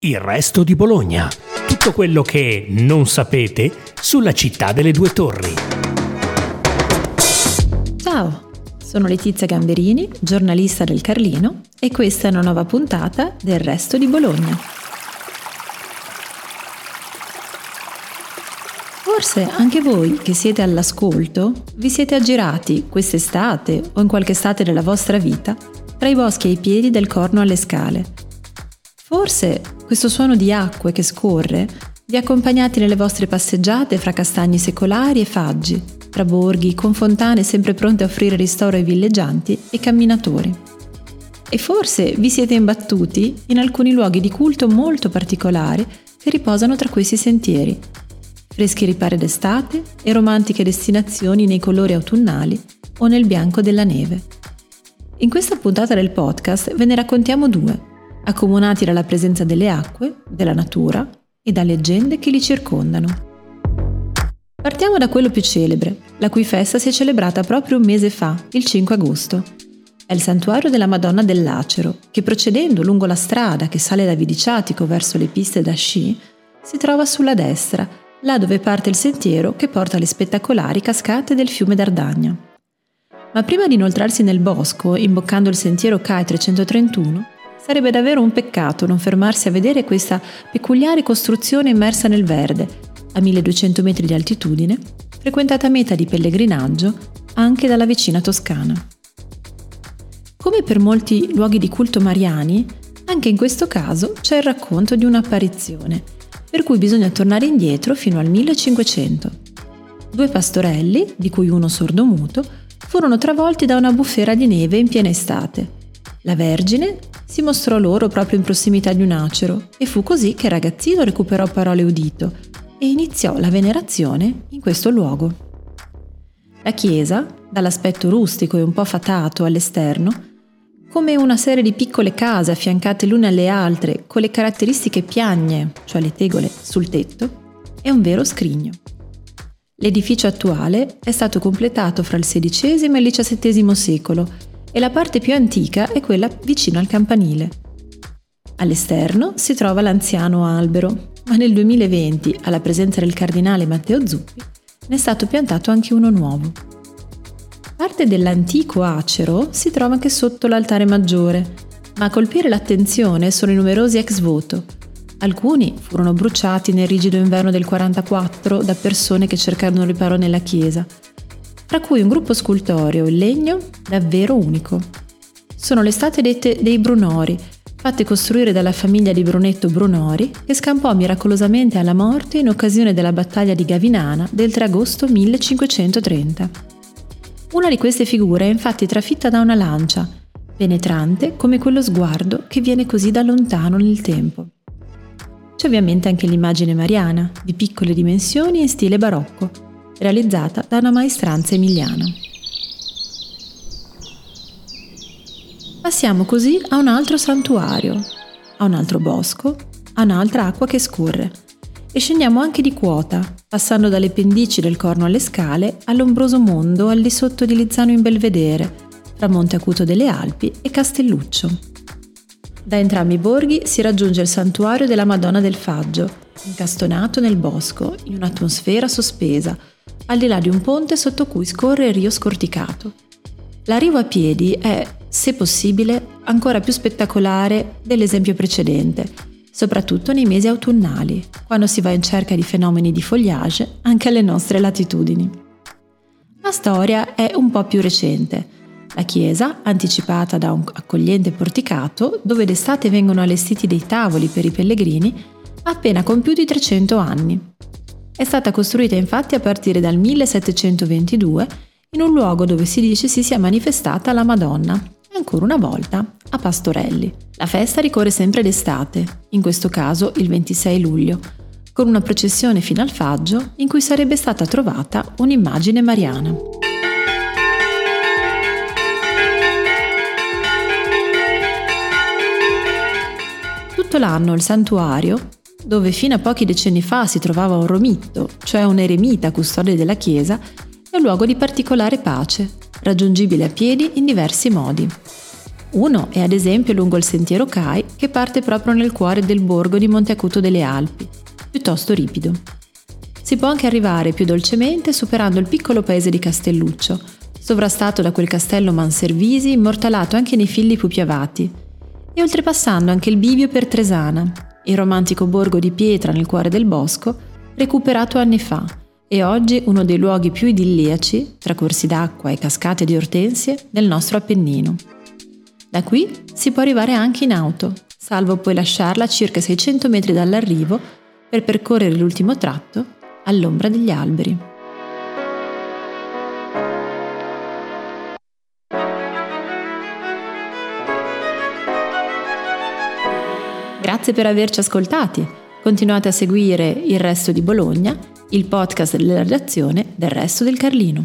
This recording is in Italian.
Il resto di Bologna. Tutto quello che non sapete sulla città delle due torri. Ciao, sono Letizia Gamberini, giornalista del Carlino e questa è una nuova puntata del resto di Bologna. Forse anche voi che siete all'ascolto vi siete aggirati quest'estate o in qualche estate della vostra vita tra i boschi e i piedi del Corno alle Scale Forse questo suono di acque che scorre vi ha accompagnati nelle vostre passeggiate fra castagni secolari e faggi, tra borghi con fontane sempre pronte a offrire ristoro ai villeggianti e camminatori. E forse vi siete imbattuti in alcuni luoghi di culto molto particolari che riposano tra questi sentieri, freschi ripari d'estate e romantiche destinazioni nei colori autunnali o nel bianco della neve. In questa puntata del podcast ve ne raccontiamo due accomunati dalla presenza delle acque, della natura e da leggende che li circondano. Partiamo da quello più celebre, la cui festa si è celebrata proprio un mese fa, il 5 agosto. È il santuario della Madonna del Lacero, che procedendo lungo la strada che sale da Vidiciatico verso le piste da sci, si trova sulla destra, là dove parte il sentiero che porta alle spettacolari cascate del fiume d'Ardagna. Ma prima di inoltrarsi nel bosco, imboccando il sentiero CAI 331, Sarebbe davvero un peccato non fermarsi a vedere questa peculiare costruzione immersa nel verde, a 1200 metri di altitudine, frequentata meta di pellegrinaggio anche dalla vicina Toscana. Come per molti luoghi di culto mariani, anche in questo caso c'è il racconto di un'apparizione, per cui bisogna tornare indietro fino al 1500. Due pastorelli, di cui uno sordomuto, furono travolti da una bufera di neve in piena estate. La Vergine si mostrò loro proprio in prossimità di un acero e fu così che il ragazzino recuperò parole udito e iniziò la venerazione in questo luogo. La chiesa, dall'aspetto rustico e un po' fatato all'esterno, come una serie di piccole case affiancate l'une alle altre con le caratteristiche piagne, cioè le tegole, sul tetto, è un vero scrigno. L'edificio attuale è stato completato fra il XVI e il XVII secolo e la parte più antica è quella vicino al campanile. All'esterno si trova l'anziano albero, ma nel 2020, alla presenza del cardinale Matteo Zuppi, ne è stato piantato anche uno nuovo. Parte dell'antico acero si trova anche sotto l'altare maggiore, ma a colpire l'attenzione sono i numerosi ex voto. Alcuni furono bruciati nel rigido inverno del 44 da persone che cercarono riparo nella chiesa, tra cui un gruppo scultoreo in legno davvero unico. Sono le statue dette dei Brunori, fatte costruire dalla famiglia di Brunetto Brunori, che scampò miracolosamente alla morte in occasione della battaglia di Gavinana del 3 agosto 1530. Una di queste figure è infatti trafitta da una lancia, penetrante come quello sguardo che viene così da lontano nel tempo. C'è ovviamente anche l'immagine mariana, di piccole dimensioni e in stile barocco, realizzata da una maestranza emiliana. Passiamo così a un altro santuario, a un altro bosco, a un'altra acqua che scorre e scendiamo anche di quota, passando dalle pendici del Corno alle Scale all'ombroso mondo al di sotto di Lizzano in Belvedere, tra Monte Acuto delle Alpi e Castelluccio. Da entrambi i borghi si raggiunge il santuario della Madonna del Faggio, incastonato nel bosco, in un'atmosfera sospesa, al di là di un ponte sotto cui scorre il rio scorticato. L'arrivo a piedi è, se possibile, ancora più spettacolare dell'esempio precedente, soprattutto nei mesi autunnali, quando si va in cerca di fenomeni di foliage anche alle nostre latitudini. La storia è un po' più recente. La chiesa, anticipata da un accogliente porticato, dove d'estate vengono allestiti dei tavoli per i pellegrini, ha appena compiuto i 300 anni è stata costruita infatti a partire dal 1722 in un luogo dove si dice si sia manifestata la Madonna, ancora una volta a Pastorelli. La festa ricorre sempre d'estate, in questo caso il 26 luglio, con una processione fino al faggio in cui sarebbe stata trovata un'immagine mariana. Tutto l'anno il santuario dove fino a pochi decenni fa si trovava un romitto, cioè un eremita custode della chiesa, è un luogo di particolare pace, raggiungibile a piedi in diversi modi. Uno è ad esempio lungo il sentiero CAI che parte proprio nel cuore del borgo di Monteacuto delle Alpi, piuttosto ripido. Si può anche arrivare più dolcemente superando il piccolo paese di Castelluccio, sovrastato da quel castello Manservisi immortalato anche nei figli più piavati, e oltrepassando anche il bivio per Tresana, il romantico borgo di pietra nel cuore del bosco, recuperato anni fa e oggi uno dei luoghi più idilliaci, tra corsi d'acqua e cascate di ortensie, del nostro Appennino. Da qui si può arrivare anche in auto, salvo poi lasciarla a circa 600 metri dall'arrivo per percorrere l'ultimo tratto all'ombra degli alberi. Grazie per averci ascoltati. Continuate a seguire Il Resto di Bologna, il podcast della redazione del Resto del Carlino.